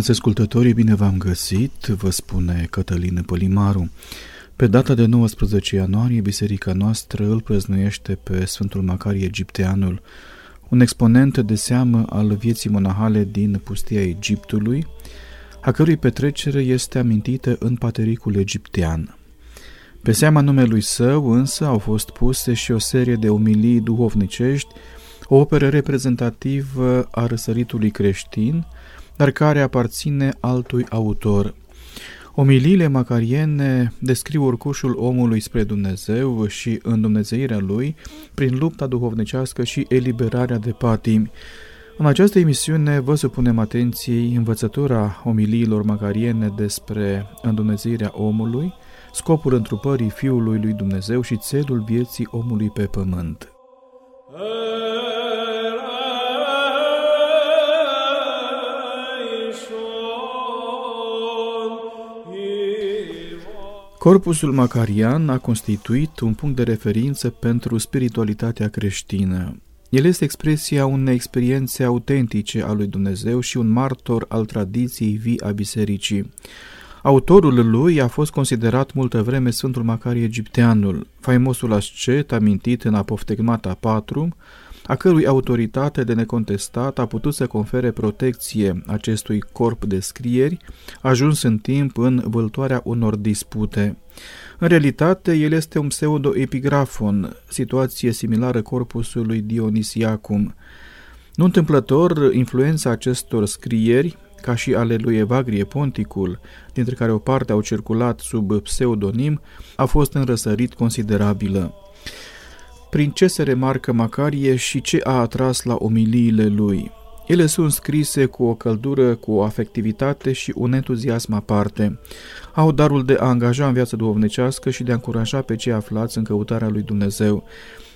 Stimați ascultătorii, bine v-am găsit, vă spune Cătălin Polimaru. Pe data de 19 ianuarie, biserica noastră îl prăznuiește pe Sfântul Macarie Egipteanul, un exponent de seamă al vieții monahale din pustia Egiptului, a cărui petrecere este amintită în patericul egiptean. Pe seama numelui său însă au fost puse și o serie de umilii duhovnicești, o operă reprezentativă a răsăritului creștin, dar care aparține altui autor. Omiliile macariene descriu urcușul omului spre Dumnezeu și îndumnezeirea lui prin lupta duhovnicească și eliberarea de patimi. În această emisiune vă supunem atenției învățătura omiliilor macariene despre îndumnezeirea omului, scopul întrupării Fiului lui Dumnezeu și țelul vieții omului pe pământ. Corpusul macarian a constituit un punct de referință pentru spiritualitatea creștină. El este expresia unei experiențe autentice a lui Dumnezeu și un martor al tradiției vii a bisericii. Autorul lui a fost considerat multă vreme Sfântul Macarie Egipteanul, faimosul ascet amintit în Apoftegmata 4, a cărui autoritate de necontestat a putut să confere protecție acestui corp de scrieri, ajuns în timp în vâltoarea unor dispute. În realitate, el este un pseudo-epigrafon, situație similară corpusului Dionisiacum. Nu întâmplător, influența acestor scrieri, ca și ale lui Evagrie Ponticul, dintre care o parte au circulat sub pseudonim, a fost înrăsărit considerabilă prin ce se remarcă Macarie și ce a atras la omiliile lui. Ele sunt scrise cu o căldură, cu o afectivitate și un entuziasm aparte. Au darul de a angaja în viața duhovnicească și de a încuraja pe cei aflați în căutarea lui Dumnezeu.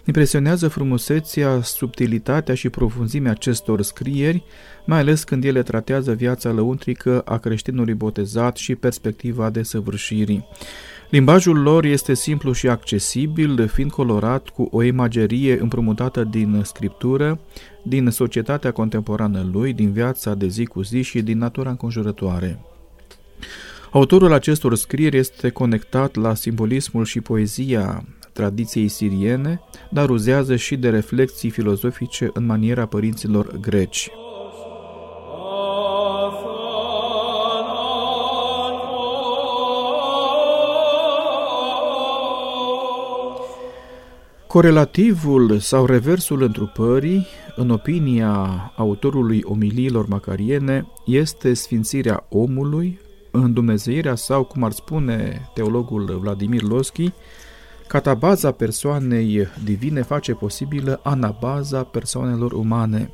Impresionează frumusețea, subtilitatea și profunzimea acestor scrieri, mai ales când ele tratează viața lăuntrică a creștinului botezat și perspectiva de săvârșirii. Limbajul lor este simplu și accesibil, fiind colorat cu o imagerie împrumutată din scriptură, din societatea contemporană lui, din viața de zi cu zi și din natura înconjurătoare. Autorul acestor scrieri este conectat la simbolismul și poezia tradiției siriene, dar uzează și de reflexii filozofice în maniera părinților greci. Corelativul sau reversul întrupării, în opinia autorului omiliilor macariene, este sfințirea omului, îndumnezeirea sau, cum ar spune teologul Vladimir Loschi, catabaza persoanei divine face posibilă anabaza persoanelor umane.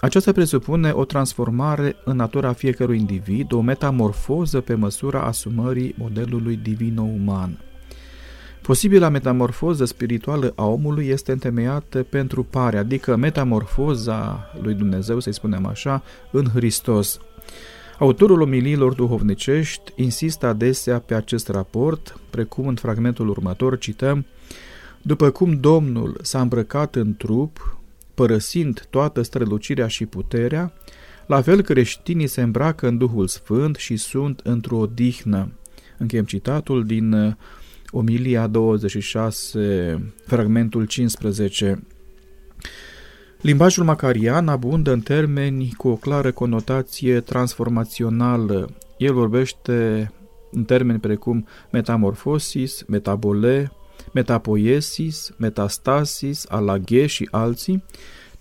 Aceasta presupune o transformare în natura fiecărui individ, o metamorfoză pe măsura asumării modelului divino-uman. Posibila metamorfoză spirituală a omului este întemeiată pentru pare, adică metamorfoza lui Dumnezeu, să-i spunem așa, în Hristos. Autorul omiliilor duhovnicești insistă adesea pe acest raport, precum în fragmentul următor cităm După cum Domnul s-a îmbrăcat în trup, părăsind toată strălucirea și puterea, la fel creștinii se îmbracă în Duhul Sfânt și sunt într-o odihnă. Încheiem citatul din Omilia 26, fragmentul 15. Limbajul macarian abundă în termeni cu o clară conotație transformațională. El vorbește în termeni precum metamorfosis, metabole, metapoiesis, metastasis, alaghe și alții,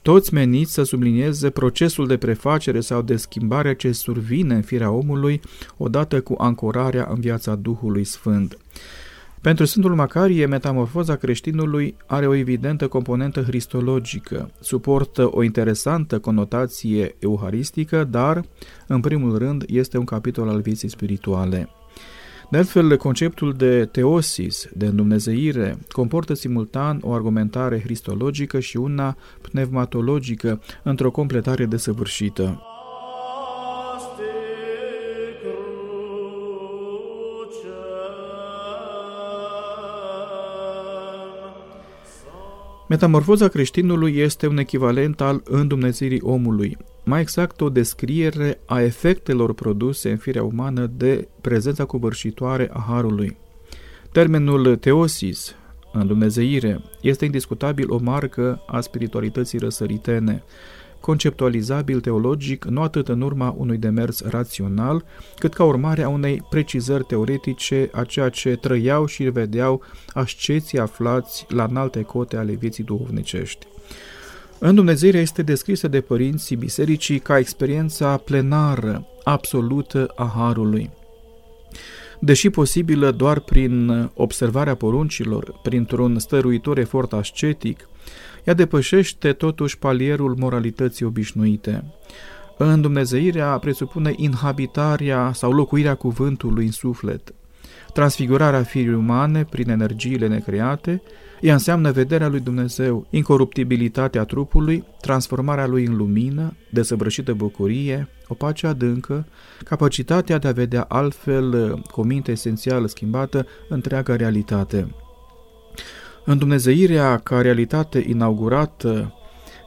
toți meniți să sublinieze procesul de prefacere sau de schimbare ce survine în firea omului odată cu ancorarea în viața Duhului Sfânt. Pentru Sfântul Macarie, metamorfoza creștinului are o evidentă componentă cristologică, suportă o interesantă conotație euharistică, dar, în primul rând, este un capitol al vieții spirituale. De altfel, conceptul de teosis, de îndumnezeire, comportă simultan o argumentare cristologică și una pneumatologică într-o completare desăvârșită. Metamorfoza creștinului este un echivalent al îndumnezirii omului, mai exact o descriere a efectelor produse în firea umană de prezența covârșitoare a Harului. Termenul teosis, îndumnezeire, este indiscutabil o marcă a spiritualității răsăritene, conceptualizabil teologic nu atât în urma unui demers rațional, cât ca urmare a unei precizări teoretice a ceea ce trăiau și vedeau asceții aflați la înalte cote ale vieții duhovnicești. În Dumnezeirea este descrisă de părinții bisericii ca experiența plenară, absolută a Harului. Deși posibilă doar prin observarea poruncilor, printr-un stăruitor efort ascetic, ea depășește totuși palierul moralității obișnuite. În Dumnezeirea presupune inhabitarea sau locuirea cuvântului în suflet. Transfigurarea firii umane prin energiile necreate, ea înseamnă vederea lui Dumnezeu, incoruptibilitatea trupului, transformarea lui în lumină, desăvârșită bucurie, o pace adâncă, capacitatea de a vedea altfel, cu o minte esențială schimbată, întreaga realitate. Îndumnezeirea ca realitate inaugurată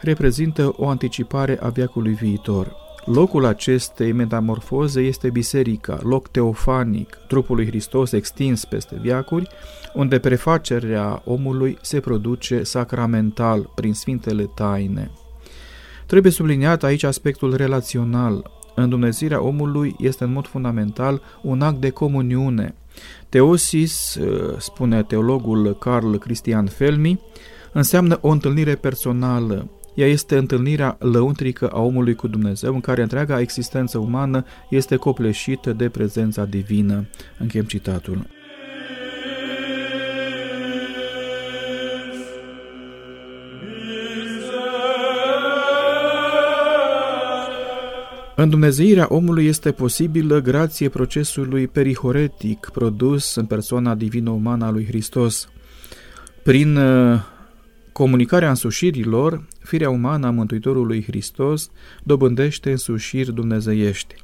reprezintă o anticipare a veacului viitor. Locul acestei metamorfoze este biserica, loc teofanic, trupul lui Hristos extins peste viacuri, unde prefacerea omului se produce sacramental prin sfintele taine. Trebuie subliniat aici aspectul relațional. Îndumnezirea omului este în mod fundamental un act de comuniune, Teosis, uh, spune teologul Carl Christian Felmi, înseamnă o întâlnire personală. Ea este întâlnirea lăuntrică a omului cu Dumnezeu, în care întreaga existență umană este copleșită de prezența divină. Închem citatul. Îndumnezeirea omului este posibilă grație procesului perihoretic produs în persoana divină-umană a lui Hristos. Prin uh, comunicarea însușirilor, firea umană a Mântuitorului Hristos dobândește însușiri dumnezeiești.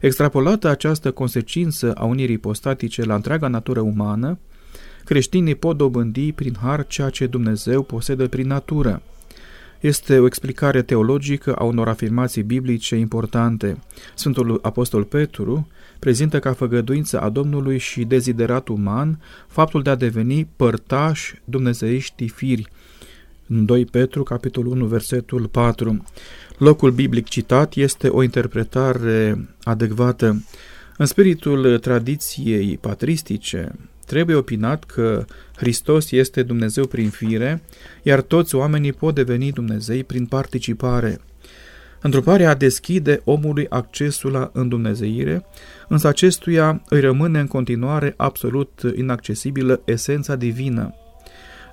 Extrapolată această consecință a unirii postatice la întreaga natură umană, creștinii pot dobândi prin har ceea ce Dumnezeu posedă prin natură – este o explicare teologică a unor afirmații biblice importante. Sfântul Apostol Petru prezintă ca făgăduință a Domnului și deziderat uman faptul de a deveni părtași dumnezeiști firi. În 2 Petru, capitolul 1, versetul 4. Locul biblic citat este o interpretare adecvată. În spiritul tradiției patristice, Trebuie opinat că Hristos este Dumnezeu prin fire, iar toți oamenii pot deveni Dumnezei prin participare. Întruparea deschide omului accesul la îndumnezeire, însă acestuia îi rămâne în continuare absolut inaccesibilă esența divină.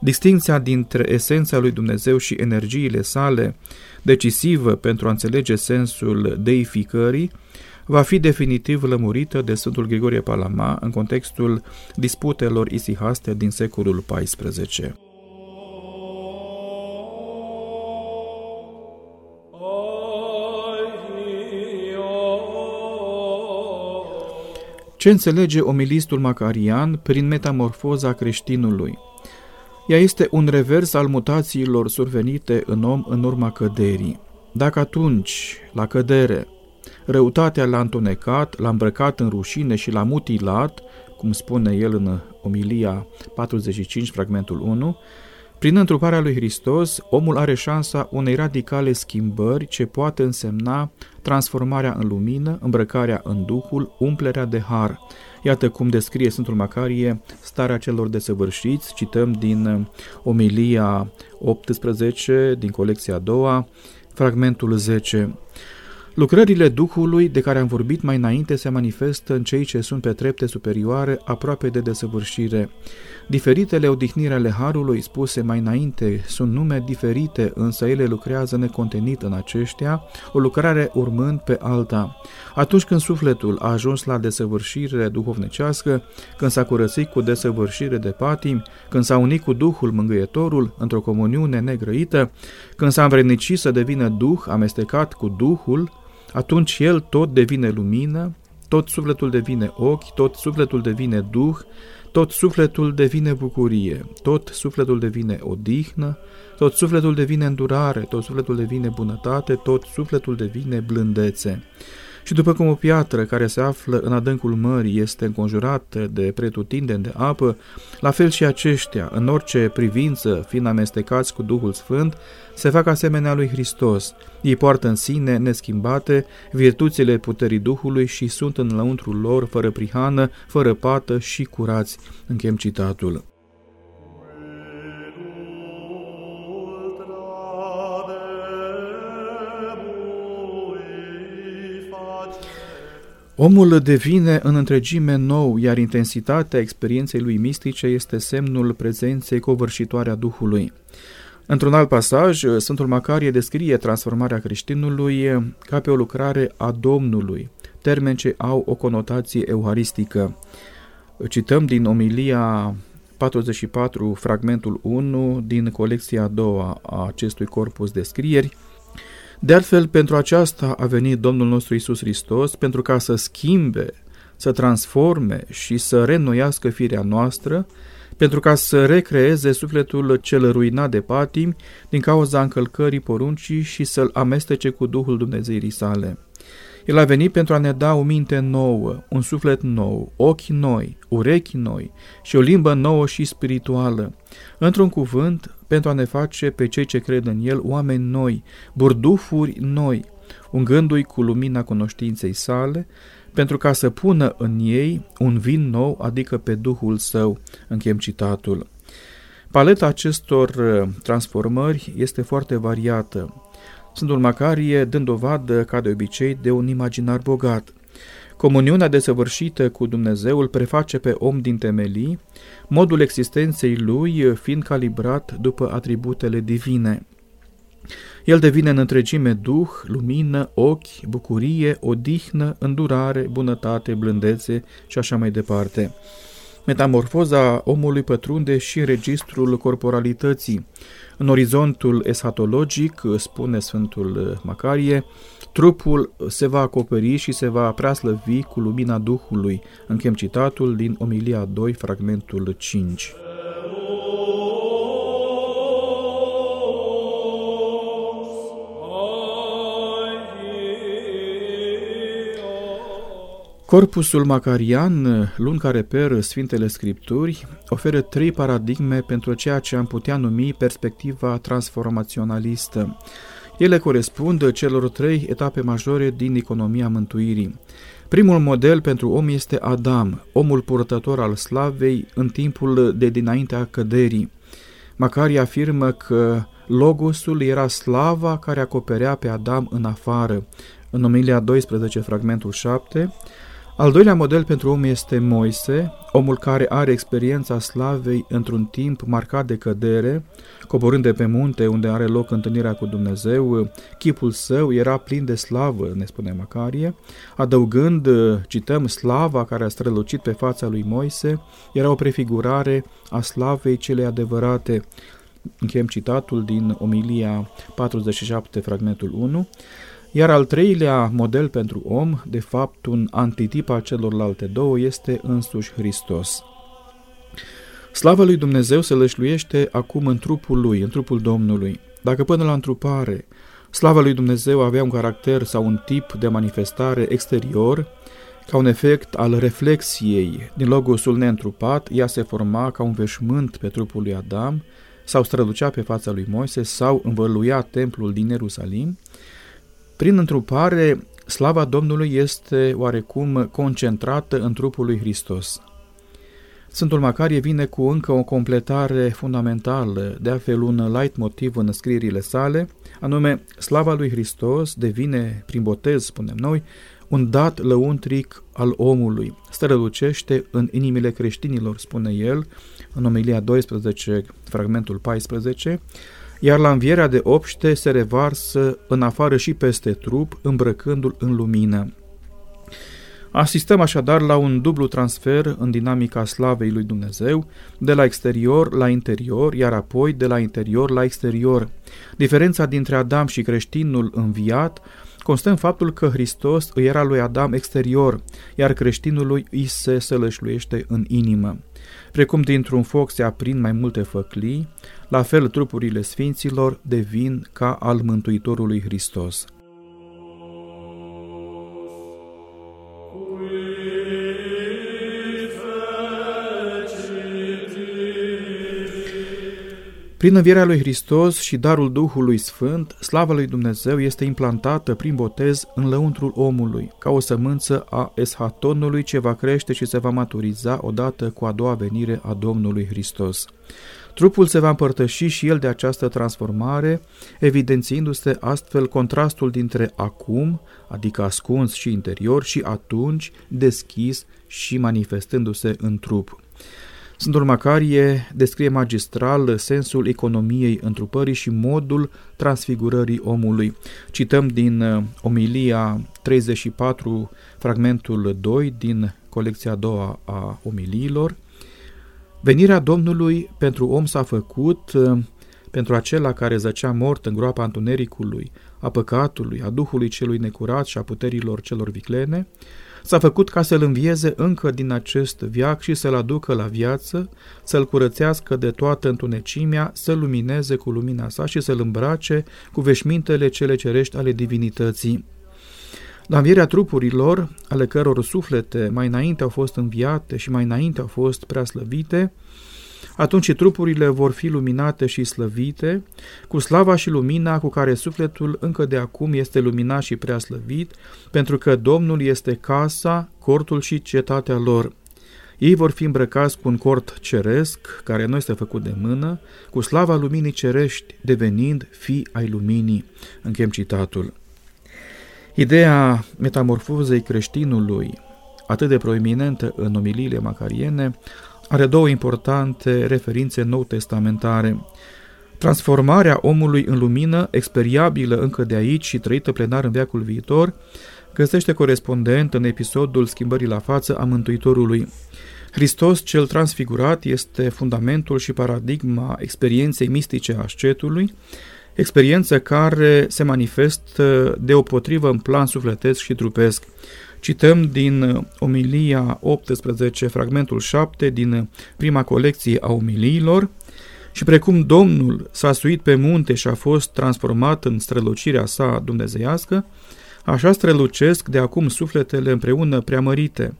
Distinția dintre esența lui Dumnezeu și energiile sale, decisivă pentru a înțelege sensul deificării, va fi definitiv lămurită de Sfântul Grigorie Palama în contextul disputelor isihaste din secolul XIV. Ce înțelege omilistul macarian prin metamorfoza creștinului? Ea este un revers al mutațiilor survenite în om în urma căderii. Dacă atunci, la cădere, Răutatea l-a întunecat, l-a îmbrăcat în rușine și l-a mutilat, cum spune el în omilia 45, fragmentul 1, prin întruparea lui Hristos, omul are șansa unei radicale schimbări ce poate însemna transformarea în lumină, îmbrăcarea în Duhul, umplerea de har. Iată cum descrie Sfântul Macarie starea celor desăvârșiți, cităm din omilia 18, din colecția a doua, fragmentul 10. Lucrările Duhului de care am vorbit mai înainte se manifestă în cei ce sunt pe trepte superioare aproape de desăvârșire. Diferitele odihniri ale Harului spuse mai înainte sunt nume diferite, însă ele lucrează necontenit în aceștia, o lucrare urmând pe alta. Atunci când sufletul a ajuns la desăvârșire duhovnicească, când s-a curățit cu desăvârșire de patim, când s-a unit cu Duhul Mângâietorul într-o comuniune negrăită, când s-a învrednicit să devină Duh amestecat cu Duhul, atunci el tot devine lumină, tot sufletul devine ochi, tot sufletul devine duh, tot sufletul devine bucurie, tot sufletul devine odihnă, tot sufletul devine îndurare, tot sufletul devine bunătate, tot sufletul devine blândețe. Și după cum o piatră care se află în adâncul mării este înconjurată de pretutindeni de apă, la fel și aceștia, în orice privință, fiind amestecați cu Duhul Sfânt, se fac asemenea lui Hristos. Ei poartă în sine, neschimbate, virtuțile puterii Duhului și sunt în lăuntrul lor, fără prihană, fără pată și curați. Închem citatul. Omul devine în întregime nou, iar intensitatea experienței lui mistice este semnul prezenței covârșitoare a Duhului. Într-un alt pasaj, Sfântul Macarie descrie transformarea creștinului ca pe o lucrare a Domnului, termeni ce au o conotație euharistică. Cităm din omilia 44, fragmentul 1, din colecția a doua a acestui corpus de scrieri, de altfel, pentru aceasta a venit Domnul nostru Isus Hristos, pentru ca să schimbe, să transforme și să reînnoiască firea noastră, pentru ca să recreeze sufletul cel ruinat de patimi din cauza încălcării poruncii și să-l amestece cu Duhul Dumnezeirii sale. El a venit pentru a ne da o minte nouă, un suflet nou, ochi noi, urechi noi și o limbă nouă și spirituală. Într-un cuvânt, pentru a ne face pe cei ce cred în El oameni noi, burdufuri noi, ungându-i cu lumina cunoștinței sale, pentru ca să pună în ei un vin nou, adică pe Duhul Său. Închem citatul. Paleta acestor uh, transformări este foarte variată. Sfântul Macarie dând dovadă, ca de obicei, de un imaginar bogat. Comuniunea desăvârșită cu Dumnezeu îl preface pe om din temelii, modul existenței lui fiind calibrat după atributele divine. El devine în întregime duh, lumină, ochi, bucurie, odihnă, îndurare, bunătate, blândețe și așa mai departe. Metamorfoza omului pătrunde și în registrul corporalității. În orizontul esatologic, spune Sfântul Macarie, trupul se va acoperi și se va preaslăvi cu lumina Duhului. Închem citatul din Omilia 2, fragmentul 5. Corpusul macarian, luni care per Sfintele Scripturi, oferă trei paradigme pentru ceea ce am putea numi perspectiva transformaționalistă. Ele corespund celor trei etape majore din economia mântuirii. Primul model pentru om este Adam, omul purtător al slavei în timpul de dinaintea căderii. Macari afirmă că Logosul era slava care acoperea pe Adam în afară. În omilia 12, fragmentul 7, al doilea model pentru om este Moise, omul care are experiența slavei într-un timp marcat de cădere, coborând de pe munte unde are loc întâlnirea cu Dumnezeu, chipul său era plin de slavă, ne spune Macarie, adăugând, cităm, slava care a strălucit pe fața lui Moise, era o prefigurare a slavei cele adevărate, Încheiem citatul din omilia 47, fragmentul 1, iar al treilea model pentru om, de fapt un antitip al celorlalte două, este însuși Hristos. Slava lui Dumnezeu se lășluiește acum în trupul lui, în trupul Domnului. Dacă până la întrupare slava lui Dumnezeu avea un caracter sau un tip de manifestare exterior, ca un efect al reflexiei din logosul neîntrupat, ea se forma ca un veșmânt pe trupul lui Adam, sau strălucea pe fața lui Moise, sau învăluia templul din Ierusalim, prin întrupare, slava Domnului este oarecum concentrată în trupul lui Hristos. Sfântul Macarie vine cu încă o completare fundamentală, de altfel un light motiv în scrierile sale, anume slava lui Hristos devine, prin botez, spunem noi, un dat lăuntric al omului. Strălucește în inimile creștinilor, spune el, în omelia 12, fragmentul 14, iar la învierea de obște se revarsă în afară și peste trup, îmbrăcându-l în lumină. Asistăm așadar la un dublu transfer în dinamica slavei lui Dumnezeu, de la exterior la interior, iar apoi de la interior la exterior. Diferența dintre Adam și creștinul înviat constă în faptul că Hristos îi era lui Adam exterior, iar creștinului îi se sălășluiește în inimă. Precum dintr-un foc se aprind mai multe făclii, la fel trupurile sfinților devin ca al Mântuitorului Hristos. Prin învierea lui Hristos și darul Duhului Sfânt, slava lui Dumnezeu este implantată prin botez în lăuntrul omului, ca o sămânță a eshatonului ce va crește și se va maturiza odată cu a doua venire a Domnului Hristos. Trupul se va împărtăși și el de această transformare, evidențiindu-se astfel contrastul dintre acum, adică ascuns și interior, și atunci, deschis și manifestându-se în trup. Sfântul Macarie descrie magistral sensul economiei întrupării și modul transfigurării omului. Cităm din uh, omilia 34, fragmentul 2 din colecția a doua a omiliilor. Venirea Domnului pentru om s-a făcut uh, pentru acela care zăcea mort în groapa întunericului, a păcatului, a Duhului celui necurat și a puterilor celor viclene, S-a făcut ca să-l învieze încă din acest viac și să-l aducă la viață, să-l curățească de toată întunecimea, să-l lumineze cu lumina sa și să-l îmbrace cu veșmintele cele cerești ale divinității. La învierea trupurilor, ale căror suflete mai înainte au fost înviate și mai înainte au fost prea slăvite, atunci trupurile vor fi luminate și slăvite, cu slava și lumina cu care sufletul încă de acum este luminat și prea slăvit, pentru că Domnul este casa, cortul și cetatea lor. Ei vor fi îmbrăcați cu un cort ceresc, care nu este făcut de mână, cu slava luminii cerești, devenind fi ai luminii. Închem citatul. Ideea metamorfozei creștinului, atât de proeminentă în omiliile macariene, are două importante referințe nou-testamentare. Transformarea omului în lumină, experiabilă încă de aici și trăită plenar în veacul viitor, găsește corespondent în episodul schimbării la față a Mântuitorului. Hristos cel transfigurat este fundamentul și paradigma experienței mistice a ascetului, experiență care se manifestă deopotrivă în plan sufletesc și trupesc. Cităm din uh, omilia 18, fragmentul 7 din uh, prima colecție a omiliilor, și precum Domnul s-a suit pe munte și a fost transformat în strălucirea sa dumnezeiască, așa strălucesc de acum sufletele împreună preamărite.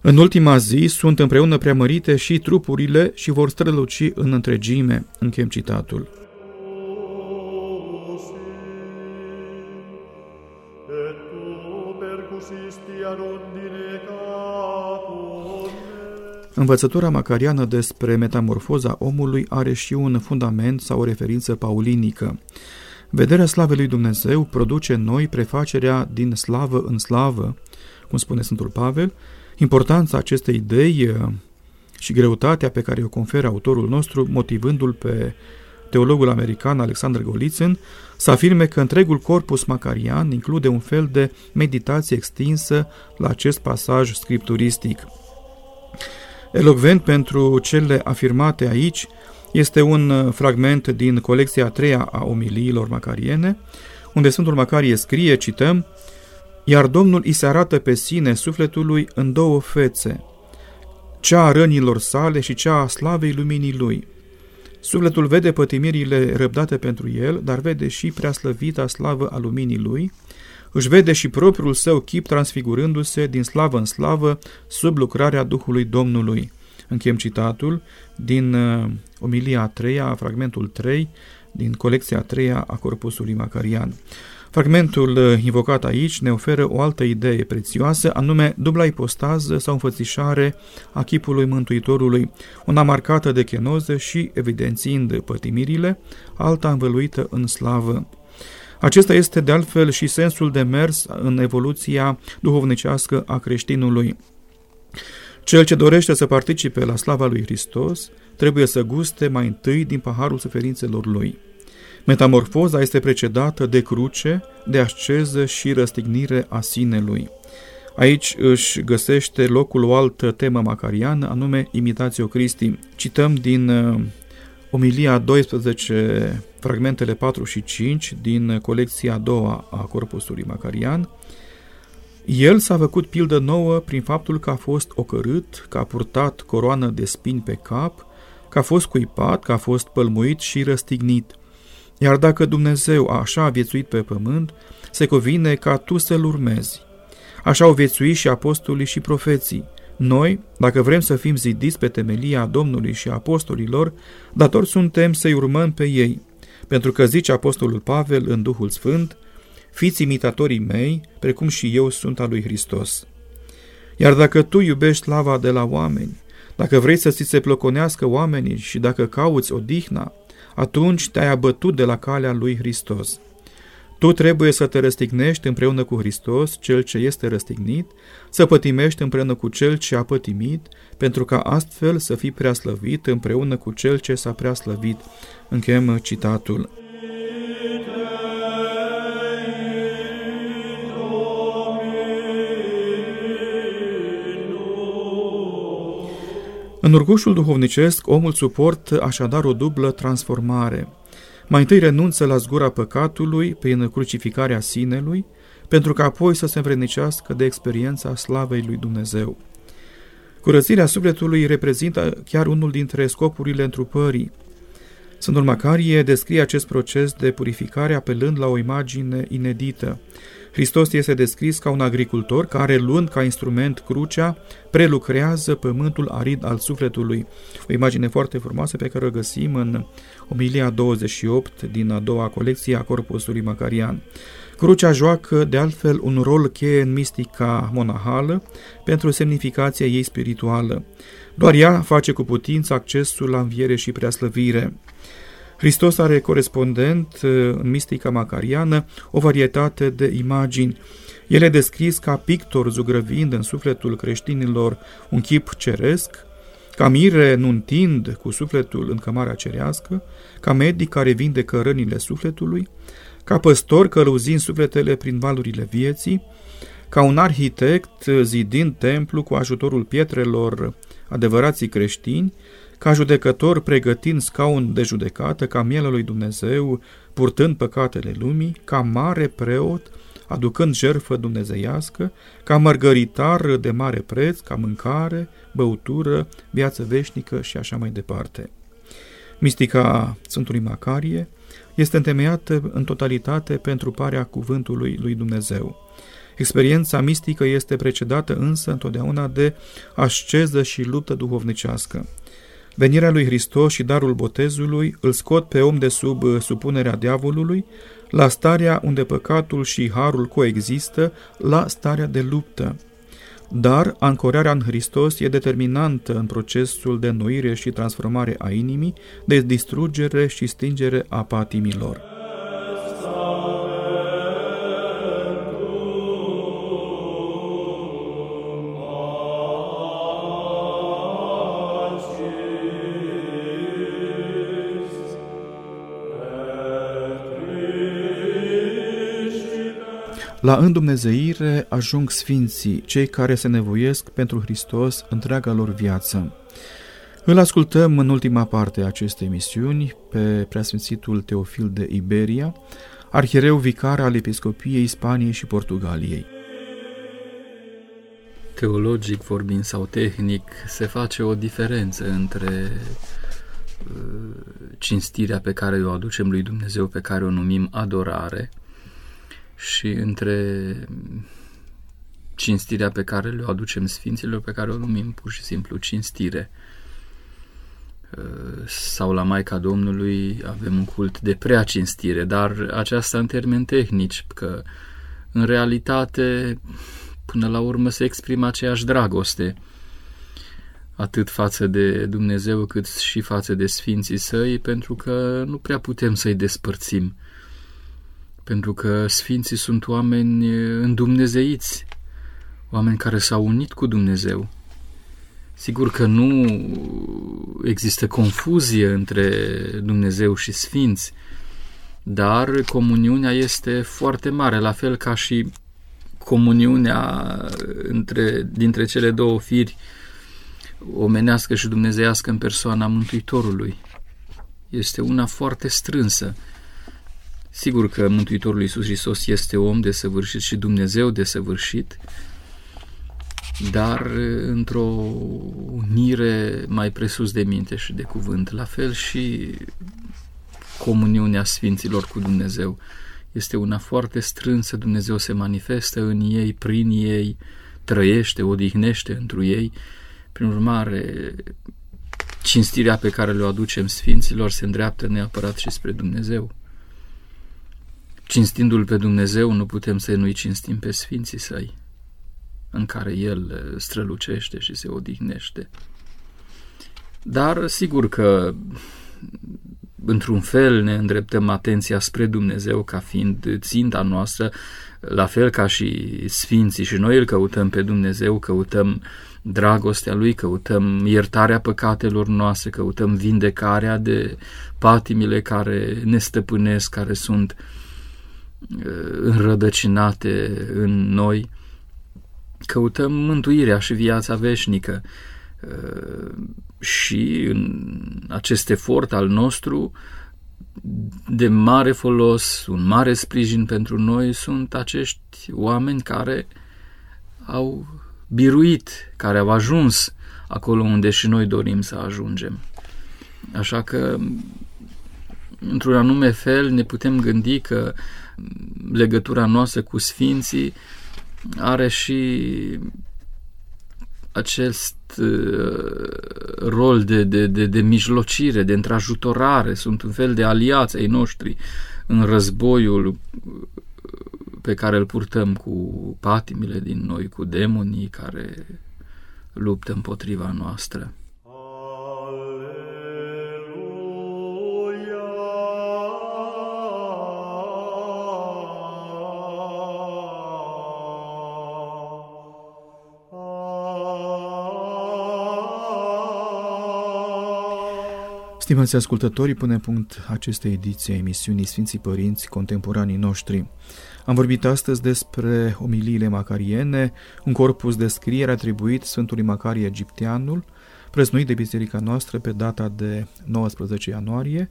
În ultima zi sunt împreună preamărite și trupurile și vor străluci în întregime. Închem citatul. Învățătura macariană despre metamorfoza omului are și un fundament sau o referință paulinică. Vederea slavei lui Dumnezeu produce în noi prefacerea din slavă în slavă, cum spune Sfântul Pavel. Importanța acestei idei eh, și greutatea pe care o conferă autorul nostru, motivându-l pe teologul american Alexander Golitsyn, să afirme că întregul corpus macarian include un fel de meditație extinsă la acest pasaj scripturistic. Elocvent pentru cele afirmate aici este un uh, fragment din colecția a treia a omiliilor macariene, unde Sfântul Macarie scrie, cităm, Iar Domnul îi se arată pe sine sufletului în două fețe, cea a rănilor sale și cea a slavei luminii lui. Sufletul vede pătimirile răbdate pentru el, dar vede și preaslăvita slavă a luminii lui, își vede și propriul său chip transfigurându-se din slavă în slavă sub lucrarea Duhului Domnului. Închem citatul din uh, omilia a treia, fragmentul 3, din colecția a treia a Corpusului Macarian. Fragmentul uh, invocat aici ne oferă o altă idee prețioasă, anume dubla ipostază sau înfățișare a chipului Mântuitorului, una marcată de chenoză și evidențiind pătimirile, alta învăluită în slavă. Acesta este de altfel și sensul de mers în evoluția duhovnicească a creștinului. Cel ce dorește să participe la slava lui Hristos trebuie să guste mai întâi din paharul suferințelor lui. Metamorfoza este precedată de cruce, de asceză și răstignire a sinelui. Aici își găsește locul o altă temă macariană, anume Imitatio Christi. Cităm din uh, Omilia 12, fragmentele 4 și 5 din colecția a doua a Corpusului Macarian. El s-a făcut pildă nouă prin faptul că a fost ocărât, că a purtat coroană de spini pe cap, că a fost cuipat, că a fost pălmuit și răstignit. Iar dacă Dumnezeu așa a viețuit pe pământ, se cuvine ca tu să-L urmezi. Așa au viețuit și apostolii și profeții. Noi, dacă vrem să fim zidiți pe temelia Domnului și apostolilor, dator suntem să-i urmăm pe ei. Pentru că zice apostolul Pavel în Duhul Sfânt, fiți imitatorii mei, precum și eu sunt al lui Hristos. Iar dacă tu iubești lava de la oameni, dacă vrei să ți se ploconească oamenii și dacă cauți odihna, atunci te-ai abătut de la calea lui Hristos. Tu trebuie să te răstignești împreună cu Hristos, cel ce este răstignit, să pătimești împreună cu cel ce a pătimit, pentru ca astfel să fii preaslăvit împreună cu cel ce s-a preaslăvit. Încheiem citatul. În urgușul duhovnicesc, omul suportă așadar o dublă transformare. Mai întâi renunță la zgura păcatului prin crucificarea sinelui, pentru că apoi să se învrednicească de experiența slavei lui Dumnezeu. Curățirea sufletului reprezintă chiar unul dintre scopurile întrupării. Sfântul Macarie descrie acest proces de purificare apelând la o imagine inedită. Hristos este descris ca un agricultor care, luând ca instrument crucea, prelucrează pământul arid al sufletului. O imagine foarte frumoasă pe care o găsim în Omilia 28 din a doua colecție a Corpusului Macarian. Crucea joacă, de altfel, un rol cheie în mistica monahală pentru semnificația ei spirituală. Doar ea face cu putință accesul la înviere și preaslăvire. Hristos are corespondent uh, în mistica macariană o varietate de imagini. El e descris ca pictor zugrăvind în sufletul creștinilor un chip ceresc, ca mire nuntind cu sufletul în cămara cerească, ca medic care vindecă rănile sufletului, ca păstor călăuzind sufletele prin valurile vieții, ca un arhitect zidind templu cu ajutorul pietrelor adevărații creștini, ca judecător pregătind scaun de judecată, ca mielul lui Dumnezeu, purtând păcatele lumii, ca mare preot, aducând jertfă dumnezeiască, ca mărgăritar de mare preț, ca mâncare, băutură, viață veșnică și așa mai departe. Mistica Sfântului Macarie este întemeiată în totalitate pentru parea cuvântului lui Dumnezeu. Experiența mistică este precedată însă întotdeauna de asceză și luptă duhovnicească. Venirea lui Hristos și darul botezului îl scot pe om de sub uh, supunerea diavolului, la starea unde păcatul și harul coexistă, la starea de luptă. Dar ancorarea în Hristos e determinantă în procesul de noire și transformare a inimii, de distrugere și stingere a patimilor. La îndumnezeire ajung sfinții, cei care se nevoiesc pentru Hristos întreaga lor viață. Îl ascultăm în ultima parte a acestei emisiuni pe preasfințitul Teofil de Iberia, arhiereu vicar al Episcopiei Spaniei și Portugaliei. Teologic vorbind sau tehnic, se face o diferență între uh, cinstirea pe care o aducem lui Dumnezeu, pe care o numim adorare, și între cinstirea pe care le aducem sfinților, pe care o numim pur și simplu cinstire. sau la Maica Domnului avem un cult de prea cinstire, dar aceasta în termeni tehnici, că în realitate până la urmă se exprimă aceeași dragoste atât față de Dumnezeu cât și față de Sfinții Săi, pentru că nu prea putem să-i despărțim. Pentru că Sfinții sunt oameni îndumnezeiți, oameni care s-au unit cu Dumnezeu. Sigur că nu există confuzie între Dumnezeu și Sfinți, dar comuniunea este foarte mare, la fel ca și comuniunea între, dintre cele două firi omenească și dumnezeiască în persoana Mântuitorului. Este una foarte strânsă. Sigur că Mântuitorul Iisus Hristos este om de săvârșit și Dumnezeu de săvârșit, dar într-o unire mai presus de minte și de cuvânt. La fel și comuniunea Sfinților cu Dumnezeu este una foarte strânsă, Dumnezeu se manifestă în ei, prin ei, trăiește, odihnește întru ei prin urmare, cinstirea pe care le aducem Sfinților se îndreaptă neapărat și spre Dumnezeu. Cinstindu-L pe Dumnezeu, nu putem să nu-i cinstim pe Sfinții Săi, în care El strălucește și se odihnește. Dar, sigur că într-un fel ne îndreptăm atenția spre Dumnezeu ca fiind ținta noastră, la fel ca și Sfinții și noi îl căutăm pe Dumnezeu, căutăm dragostea Lui, căutăm iertarea păcatelor noastre, căutăm vindecarea de patimile care ne stăpânesc, care sunt uh, înrădăcinate în noi, căutăm mântuirea și viața veșnică uh, și în acest efort al nostru de mare folos, un mare sprijin pentru noi sunt acești oameni care au biruit, care au ajuns acolo unde și noi dorim să ajungem. Așa că, într-un anume fel, ne putem gândi că legătura noastră cu Sfinții are și acest uh, rol de, de, de, de mijlocire, de întrajutorare, sunt un fel de aliați ai noștri în războiul pe care îl purtăm cu patimile din noi, cu demonii care luptă împotriva noastră. Stimați ascultătorii, pune punct acestei ediții a emisiunii Sfinții Părinți Contemporanii noștri. Am vorbit astăzi despre omiliile macariene, un corpus de scriere atribuit Sfântului Macarie Egipteanul, preznuit de biserica noastră pe data de 19 ianuarie,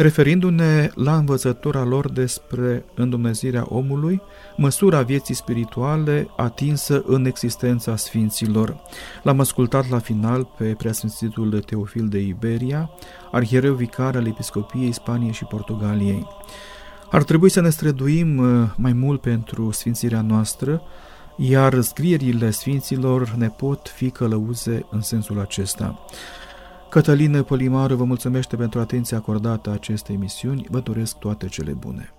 referindu-ne la învățătura lor despre îndumnezirea omului, măsura vieții spirituale atinsă în existența sfinților. L-am ascultat la final pe preasfințitul Teofil de Iberia, arhiereu vicar al Episcopiei Spaniei și Portugaliei. Ar trebui să ne străduim uh, mai mult pentru sfințirea noastră, iar scrierile sfinților ne pot fi călăuze în sensul acesta. Cătălină Polimaru vă mulțumește pentru atenția acordată acestei emisiuni, vă doresc toate cele bune.